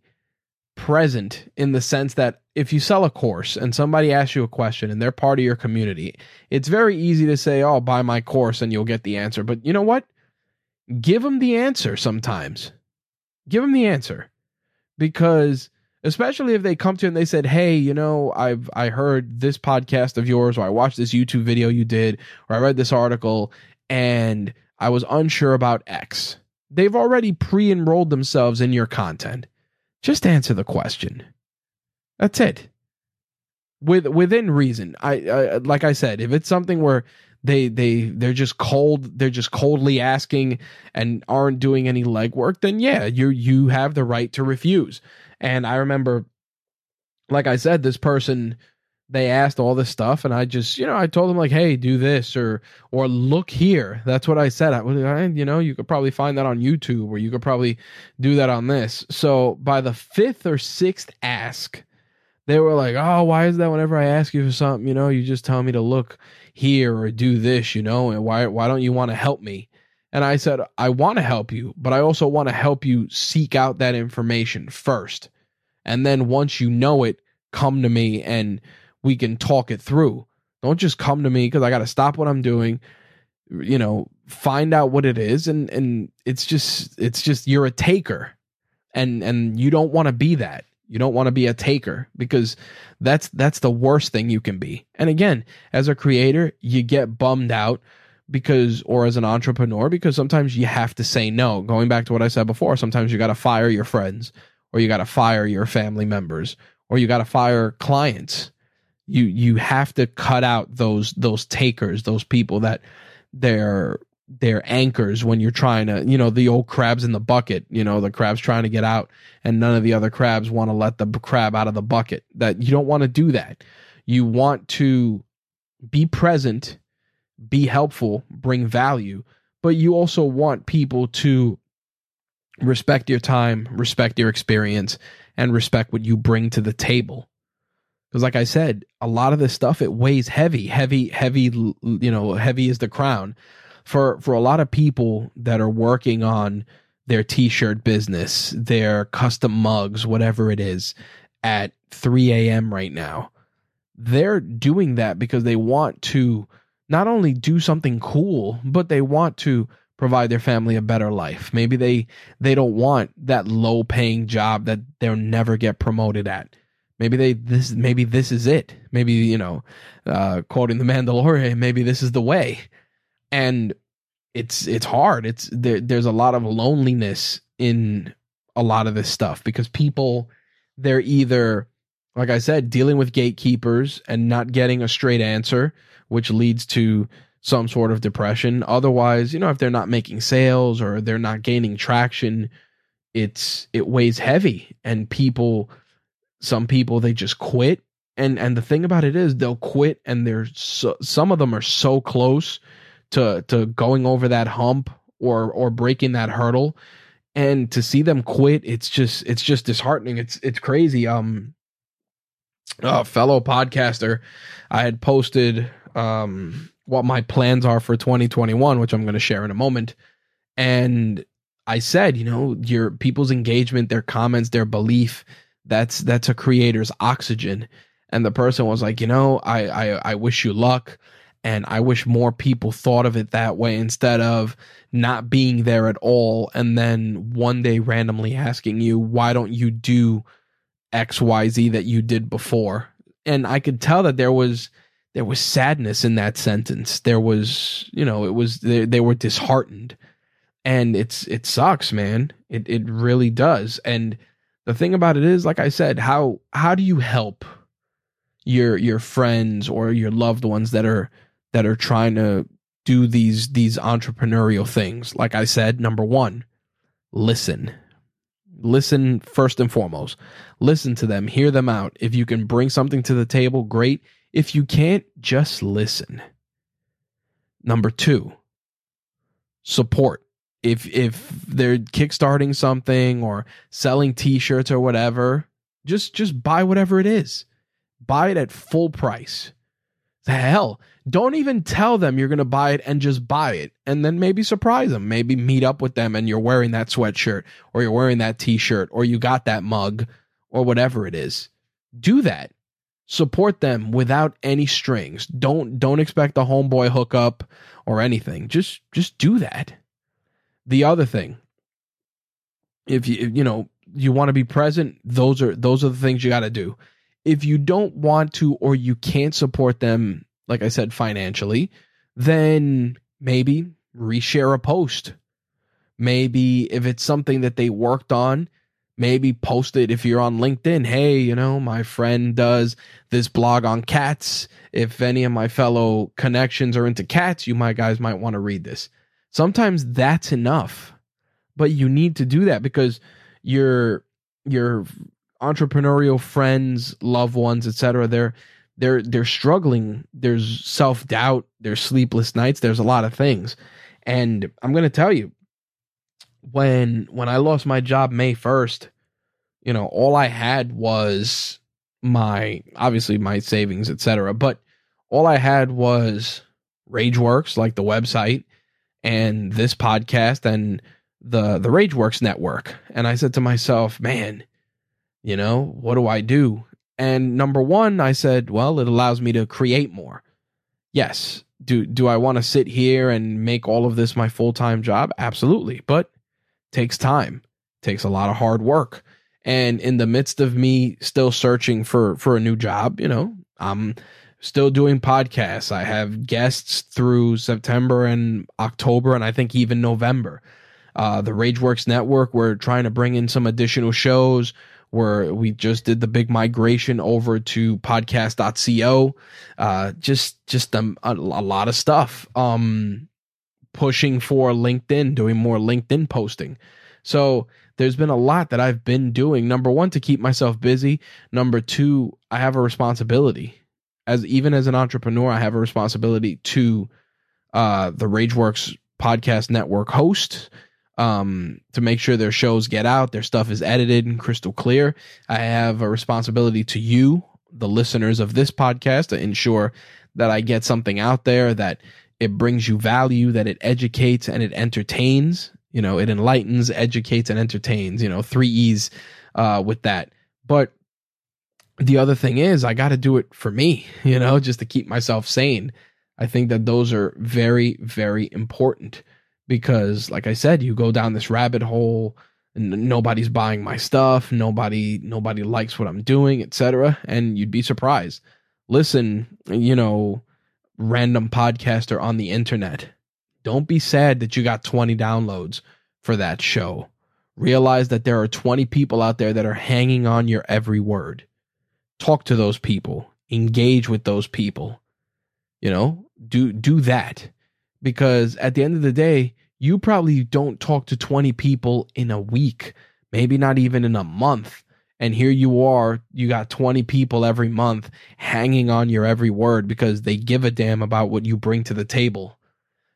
present in the sense that if you sell a course and somebody asks you a question and they're part of your community it's very easy to say oh buy my course and you'll get the answer. But you know what? Give them the answer sometimes. Give them the answer because especially if they come to you and they said, "Hey, you know, I've I heard this podcast of yours, or I watched this YouTube video you did, or I read this article, and I was unsure about X." They've already pre-enrolled themselves in your content. Just answer the question. That's it. With within reason. I, I like I said, if it's something where they they they're just cold they're just coldly asking and aren't doing any legwork then yeah you you have the right to refuse. And i remember like i said this person they asked all this stuff and i just you know i told them like hey do this or or look here. That's what i said. I, you know you could probably find that on youtube or you could probably do that on this. So by the fifth or sixth ask they were like, "Oh, why is that? Whenever I ask you for something, you know, you just tell me to look here or do this, you know, and why why don't you want to help me?" And I said, "I want to help you, but I also want to help you seek out that information first, and then once you know it, come to me and we can talk it through. Don't just come to me because I got to stop what I'm doing." you know find out what it is and and it's just it's just you're a taker and and you don't want to be that you don't want to be a taker because that's that's the worst thing you can be. And again as a creator you get bummed out because or as an entrepreneur because sometimes you have to say no. Going back to what i said before sometimes you got to fire your friends or you got to fire your family members or you got to fire clients. You you have to cut out those those takers those people that they're they're anchors when you're trying to you know the old crabs in the bucket you know the crabs trying to get out and none of the other crabs want to let the crab out of the bucket. That you don't want to do that. You want to be present be helpful bring value but you also want people to respect your time respect your experience and respect what you bring to the table. Because like i said a lot of this stuff it weighs heavy heavy heavy you know heavy is the crown for for a lot of people that are working on their t-shirt business their custom mugs whatever it is at 3 a.m right now they're doing that because they want to not only do something cool but they want to provide their family a better life. Maybe they they don't want that low paying job that they'll never get promoted at. Maybe they this maybe this is it. Maybe you know uh quoting the mandalorian maybe this is the way and it's it's hard. It's there, there's a lot of loneliness in a lot of this stuff because people they're either like i said dealing with gatekeepers and not getting a straight answer which leads to some sort of depression. Otherwise you know if they're not making sales or they're not gaining traction it's it weighs heavy. And people some people they just quit. And and the thing about it is they'll quit and they're so, some of them are so close to to going over that hump or or breaking that hurdle. And to see them quit it's just it's just disheartening. It's it's crazy. Um a fellow podcaster i had posted um what my plans are for 2021 which i'm going to share in a moment. And i said you know your people's engagement their comments their belief that's that's a creator's oxygen. And the person was like you know i i, I wish you luck and i wish more people thought of it that way instead of not being there at all and then one day randomly asking you why don't you do xyz that you did before? And i could tell that there was there was sadness in that sentence. There was you know it was they, they were disheartened. And it's it sucks man. It it really does. And the thing about it is like i said how how do you help your your friends or your loved ones that are that are trying to do these these entrepreneurial things. Like i said number 1 listen. Listen first and foremost. Listen to them. Hear them out. If you can bring something to the table great. If you can't just listen. Number 2 support. If if they're kickstarting something or selling t-shirts or whatever just just buy whatever it is. Buy it at full price. The hell don't even tell them you're going to buy it and just buy it and then maybe surprise them. Maybe meet up with them and you're wearing that sweatshirt or you're wearing that t-shirt or you got that mug or whatever it is. Do that. Support them without any strings. Don't don't expect a homeboy hookup or anything. Just just do that. The other thing if you you know you want to be present those are those are the things you got to do. If you don't want to or you can't support them like i said financially then maybe reshare a post. Maybe if it's something that they worked on maybe post it if you're on linkedin. Hey you know my friend does this blog on cats. If any of my fellow connections are into cats you my guys might want to read this. Sometimes that's enough but you need to do that because your your entrepreneurial friends loved ones etc they're they're they're struggling there's self-doubt there's sleepless nights there's a lot of things and i'm going to tell you when when i lost my job may 1st you know all i had was my obviously my savings, etc. But all I had was RageWorks, like the website, and this podcast and the the RageWorks network. And I said to myself, man, you know, what do I do? And number one, I said, well, it allows me to create more. Yes. Do do I want to sit here and make all of this my full-time job? Absolutely. But takes time. Takes a lot of hard work. And in the midst of me still searching for for a new job, you know, I'm still doing podcasts. I have guests through September and October and I think even November. Uh, the Rageworks Network, we're trying to bring in some additional shows where we just did the big migration over to podcast.co. Uh, just, just a, a, a lot of stuff. Um, pushing for LinkedIn, doing more LinkedIn posting. So there's been a lot that I've been doing. Number one, to keep myself busy. Number two, I have a responsibility. As even as an entrepreneur, I have a responsibility to uh, the RageWorks podcast network host um, to make sure their shows get out, their stuff is edited and crystal clear. I have a responsibility to you, the listeners of this podcast, to ensure that I get something out there that it brings you value, that it educates and it entertains. You know, it enlightens, educates, and entertains. You know, three E's uh, with that. But the other thing is, I got to do it for me. You know, just to keep myself sane. I think that those are very, very important because like I said, you go down this rabbit hole and nobody's buying my stuff, nobody nobody likes what I'm doing, etc. And you'd be surprised. Listen, you know, random podcaster on the internet. Don't be sad that you got 20 downloads for that show. Realize that there are 20 people out there that are hanging on your every word. Talk to those people. Engage with those people. You know, do do that because at the end of the day, you probably don't talk to 20 people in a week, maybe not even in a month. And here you are, you got 20 people every month hanging on your every word because they give a damn about what you bring to the table.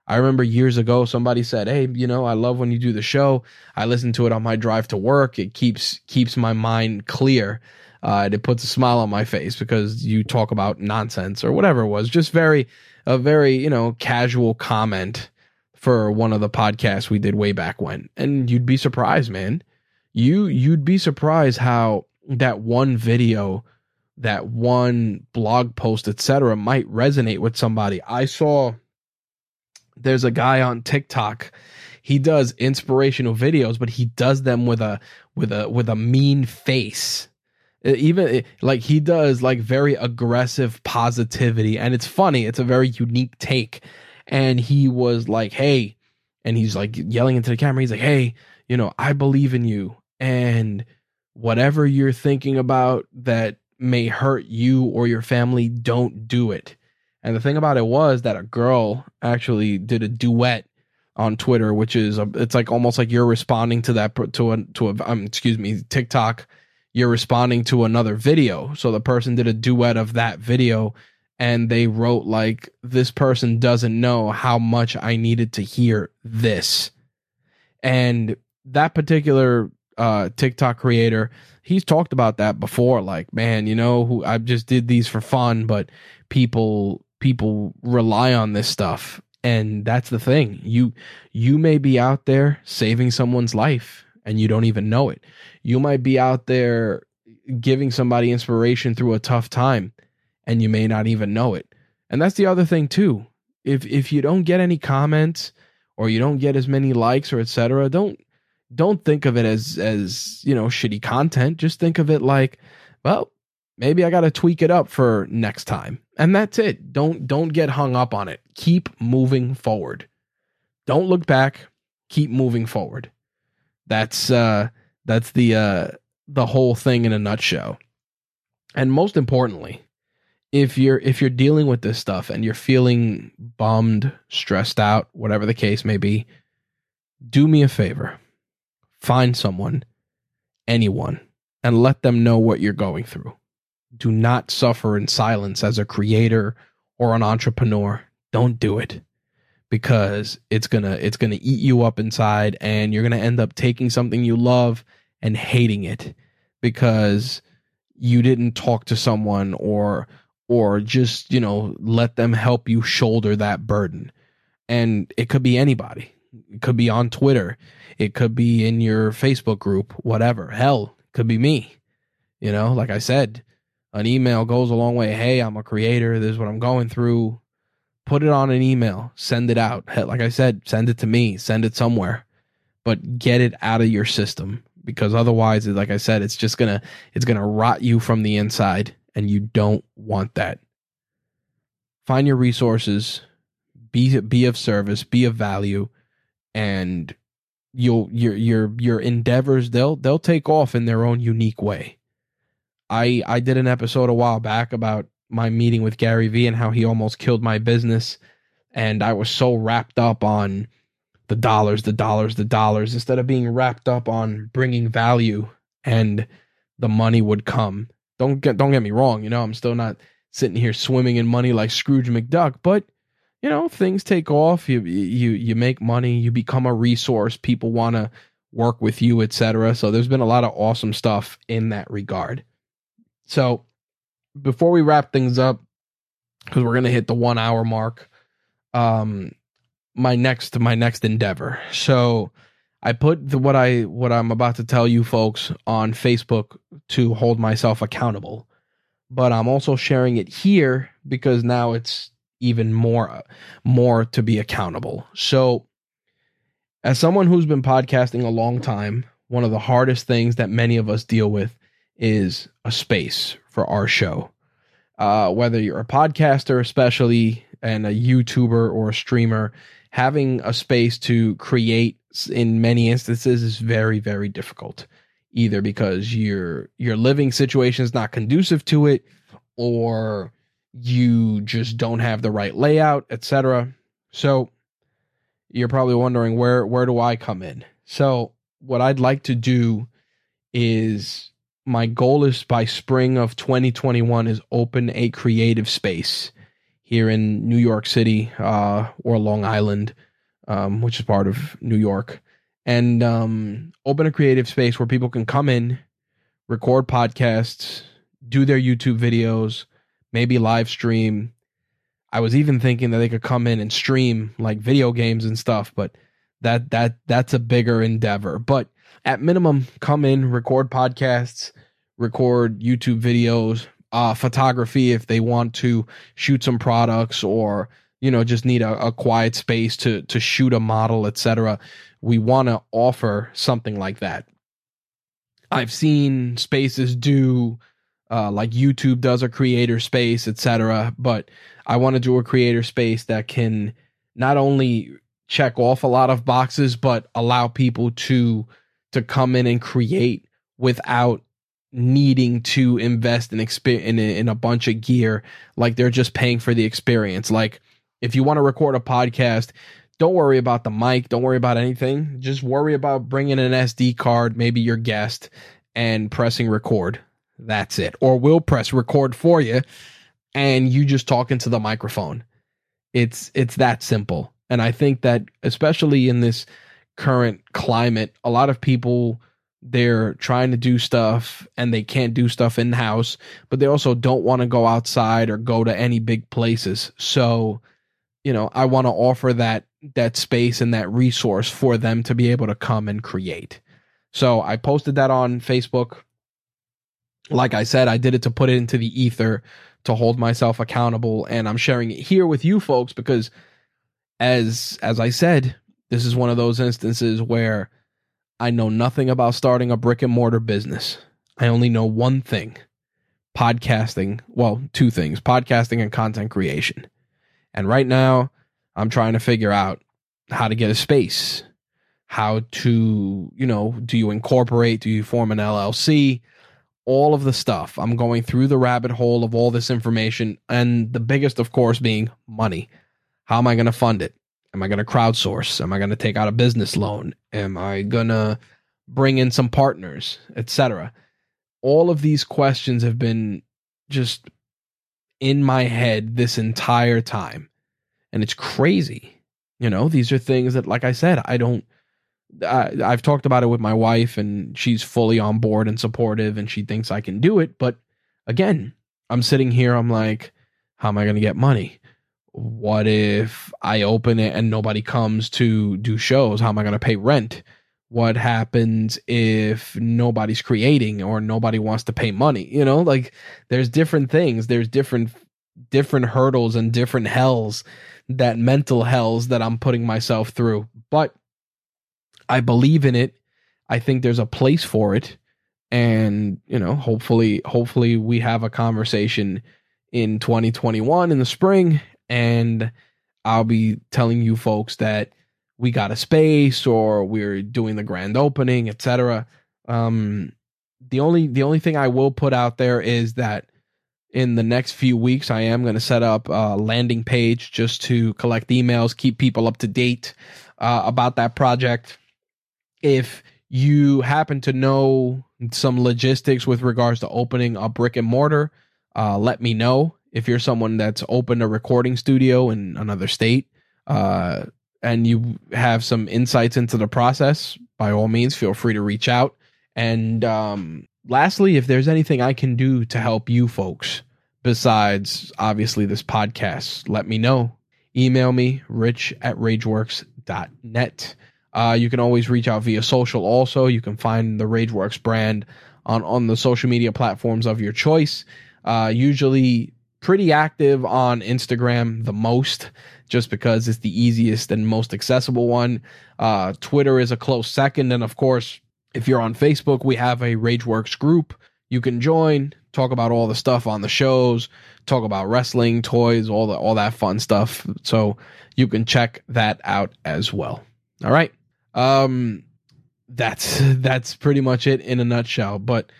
I remember years ago somebody said, "Hey, you know, I love when you do the show. I listen to it on my drive to work. It keeps keeps my mind clear. Uh, it puts a smile on my face because you talk about nonsense or whatever it was. Just very a very you know casual comment for one of the podcasts we did way back when. And you'd be surprised, man. You you'd be surprised how that one video, that one blog post, etc., might resonate with somebody. I saw there's a guy on TikTok. He does inspirational videos, but he does them with a with a with a mean face even like he does like very aggressive positivity and it's funny it's a very unique take and he was like, "Hey," and he's like yelling into the camera. He's like, "Hey, you know, I believe in you, and whatever you're thinking about that may hurt you or your family, don't do it." And the thing about it was that a girl actually did a duet on Twitter, which is a, it's like almost like you're responding to that to a to a um, excuse me TikTok. You're responding to another video, so the person did a duet of that video and they wrote like this person doesn't know how much I needed to hear this. And that particular uh TikTok creator, he's talked about that before like, man, you know, who I just did these for fun, but people people rely on this stuff. And that's the thing. You you may be out there saving someone's life and you don't even know it. You might be out there giving somebody inspiration through a tough time and you may not even know it. And that's the other thing too. If if you don't get any comments or you don't get as many likes or etc., don't don't think of it as as, you know, shitty content. Just think of it like, well, maybe I got to tweak it up for next time. And that's it. Don't don't get hung up on it. Keep moving forward. Don't look back. Keep moving forward. That's uh that's the uh the whole thing in a nutshell. And most importantly, if you're if you're dealing with this stuff and you're feeling bummed, stressed out, whatever the case may be, do me a favor. Find someone, anyone, and let them know what you're going through. Do not suffer in silence as a creator or an entrepreneur. Don't do it because it's going to it's going to eat you up inside and you're going to end up taking something you love and hating it because you didn't talk to someone or or just you know let them help you shoulder that burden. And it could be anybody. It could be on twitter. It could be in your facebook group whatever. Hell could be me. You know like i said an email goes a long way. Hey i'm a creator. This is what i'm going through put it on an email send it out. Like i said send it to me send it somewhere but get it out of your system because otherwise like i said it's just gonna it's gonna rot you from the inside and you don't want that. Find your resources be be of service be of value and you'll your your your endeavors they'll they'll take off in their own unique way. I i did an episode a while back about my meeting with gary vee and how he almost killed my business and i was so wrapped up on the dollars, the dollars, the dollars, instead of being wrapped up on bringing value and the money would come. Don't get don't get me wrong, you know, I'm still not sitting here swimming in money like Scrooge McDuck, but you know, things take off, you you you make money, you become a resource, people want to work with you, etc. So there's been a lot of awesome stuff in that regard. So before we wrap things up cuz we're to hit the 1 hour mark, um my next my next endeavor. So I put the, what I what I'm about to tell you folks on Facebook to hold myself accountable. But I'm also sharing it here because now it's even more more to be accountable. So as someone who's been podcasting a long time, one of the hardest things that many of us deal with is a space for our show. Uh, whether you're a podcaster, especially, and a YouTuber or a streamer, having a space to create in many instances is very very difficult. Either because your your living situation is not conducive to it or you just don't have the right layout etc so you're probably wondering where where do I come in? So what I'd like to do is my goal is by spring of 2021 is open a creative space here in New York City uh, or Long Island, um, which is part of New York, and um, open a creative space where people can come in, record podcasts, do their YouTube videos, maybe live stream. I was even thinking that they could come in and stream like video games and stuff, but that that that's a bigger endeavor. But at minimum, come in, record podcasts, record YouTube videos, uh, photography if they want to shoot some products or you know just need a, a quiet space to to shoot a model etc we want to offer something like that. I've seen spaces do uh, like youtube does a creator space etc but i want to do a creator space that can not only check off a lot of boxes but allow people to to come in and create without needing to invest in, exp- in, a, in a bunch of gear. Like they're just paying for the experience. Like if you want to record a podcast don't worry about the mic. Don't worry about anything. Just worry about bringing an sd card maybe your guest and pressing record. That's it. Or we'll press record for you and you just talk into the microphone. It's it's that simple. And i think that especially in this current climate a lot of people they're trying to do stuff and they can't do stuff in house, but they also don't want to go outside or go to any big places. So, you know, I want to offer that that space and that resource for them to be able to come and create. So, I posted that on Facebook. Like I said, I did it to put it into the ether to hold myself accountable and I'm sharing it here with you folks because as as I said, this is one of those instances where I know nothing about starting a brick and mortar business. I only know one thing podcasting. Well, two things podcasting and content creation. And right now, I'm trying to figure out how to get a space, how to, you know, do you incorporate, do you form an LLC, all of the stuff. I'm going through the rabbit hole of all this information. And the biggest, of course, being money. How am I going to fund it? Am I going to crowdsource? Am I going to take out a business loan? Am I going to bring in some partners, etc.? All of these questions have been just in my head this entire time. And it's crazy. You know, these are things that, like I said, I don't. I, I've talked about it with my wife, and she's fully on board and supportive, and she thinks I can do it. But again, I'm sitting here, I'm like, how am I going to get money? What if I open it and nobody comes to do shows? How am I going to pay rent? What happens if nobody's creating or nobody wants to pay money? You know, like there's different things, there's different different hurdles and different hells that mental hells that I'm putting myself through. But I believe in it. I think there's a place for it and you know hopefully hopefully we have a conversation in 2021 in the spring and I'll be telling you folks that we got a space or we're doing the grand opening etc um the only the only thing I will put out there is that in the next few weeks I am going to set up a landing page just to collect emails keep people up to date uh, about that project if you happen to know some logistics with regards to opening a brick and mortar, uh, let me know. If you're someone that's opened a recording studio in another state uh, and you have some insights into the process, by all means, feel free to reach out. And um, lastly, if there's anything I can do to help you folks besides obviously this podcast, let me know. Email me, rich at rageworks.net. Uh, you can always reach out via social. Also, you can find the RageWorks brand on on the social media platforms of your choice. Uh, usually pretty active on Instagram the most, just because it's the easiest and most accessible one. Uh, Twitter is a close second, and of course, if you're on Facebook, we have a RageWorks group. You can join, talk about all the stuff on the shows, talk about wrestling, toys, all the all that fun stuff. So you can check that out as well. All right. Um, that's that's pretty much it in a nutshell. But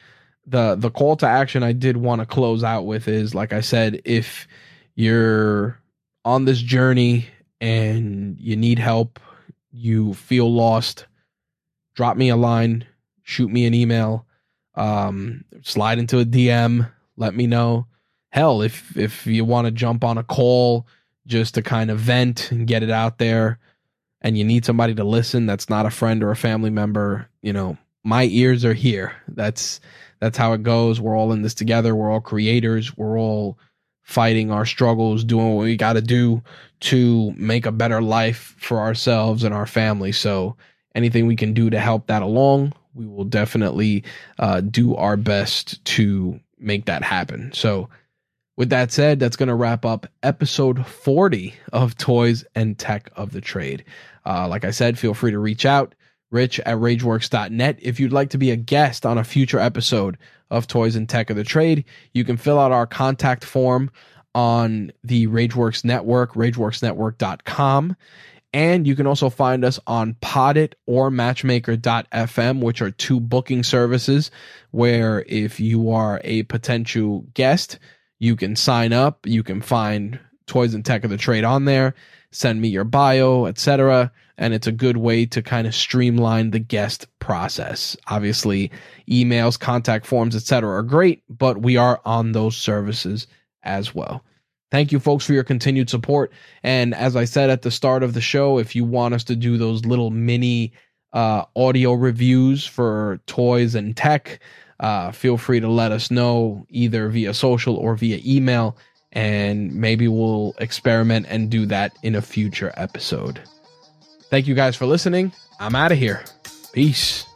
the the call to action I did want to close out with is like I said, if you're on this journey and you need help, you feel lost, drop me a line, shoot me an email, um, slide into a DM, let me know. Hell, if if you want to jump on a call just to kind of vent and get it out there, and you need somebody to listen that's not a friend or a family member, you know, my ears are here. That's that's how it goes. We're all in this together. We're all creators. We're all fighting our struggles, doing what we got to do to make a better life for ourselves and our family. So anything we can do to help that along, we will definitely uh, do our best to make that happen. So with that said, that's going to wrap up episode 40 of Toys and Tech of the Trade. Uh, like I said, feel free to reach out, rich at rageworks.net. If you'd like to be a guest on a future episode of Toys and Tech of the Trade, you can fill out our contact form on the Rageworks Network, rageworksnetwork.com. And you can also find us on Poddit or Matchmaker.fm, which are two booking services where if you are a potential guest, you can sign up, you can find Toys and Tech of the Trade on there, send me your bio, etc. And it's a good way to kind of streamline the guest process. Obviously, emails, contact forms, etc. are great, but we are on those services as well. Thank you, folks, for your continued support. And as I said at the start of the show, if you want us to do those little mini uh, audio reviews for toys and tech, uh, feel free to let us know either via social or via email and maybe we'll experiment and do that in a future episode. Thank you guys for listening. I'm out of here. Peace.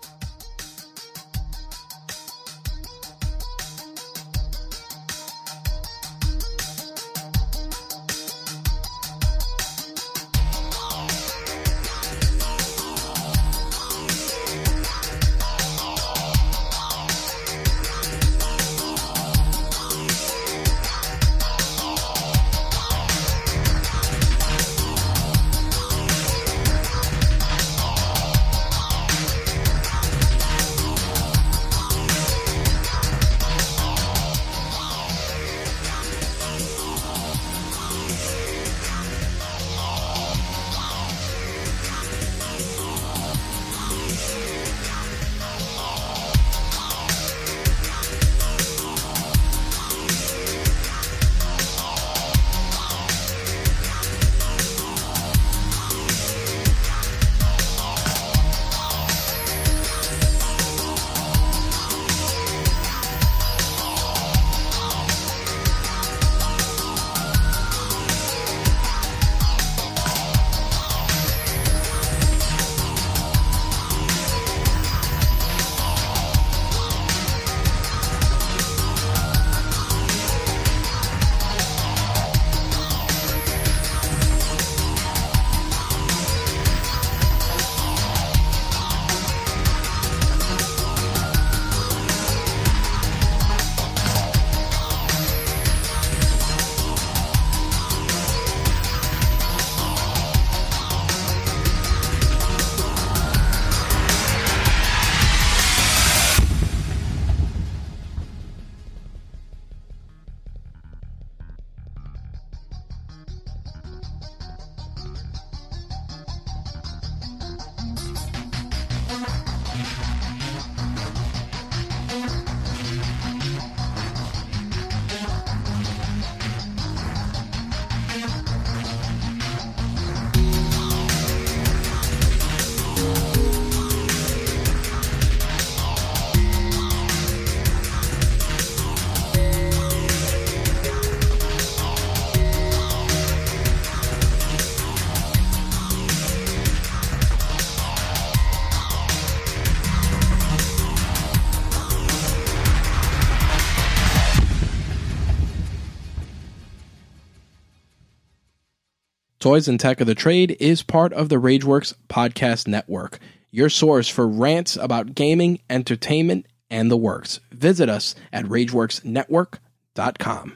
Toys and Tech of the Trade is part of the Rageworks Podcast Network, your source for rants about gaming, entertainment, and the works. Visit us at RageWorksNetwork.com.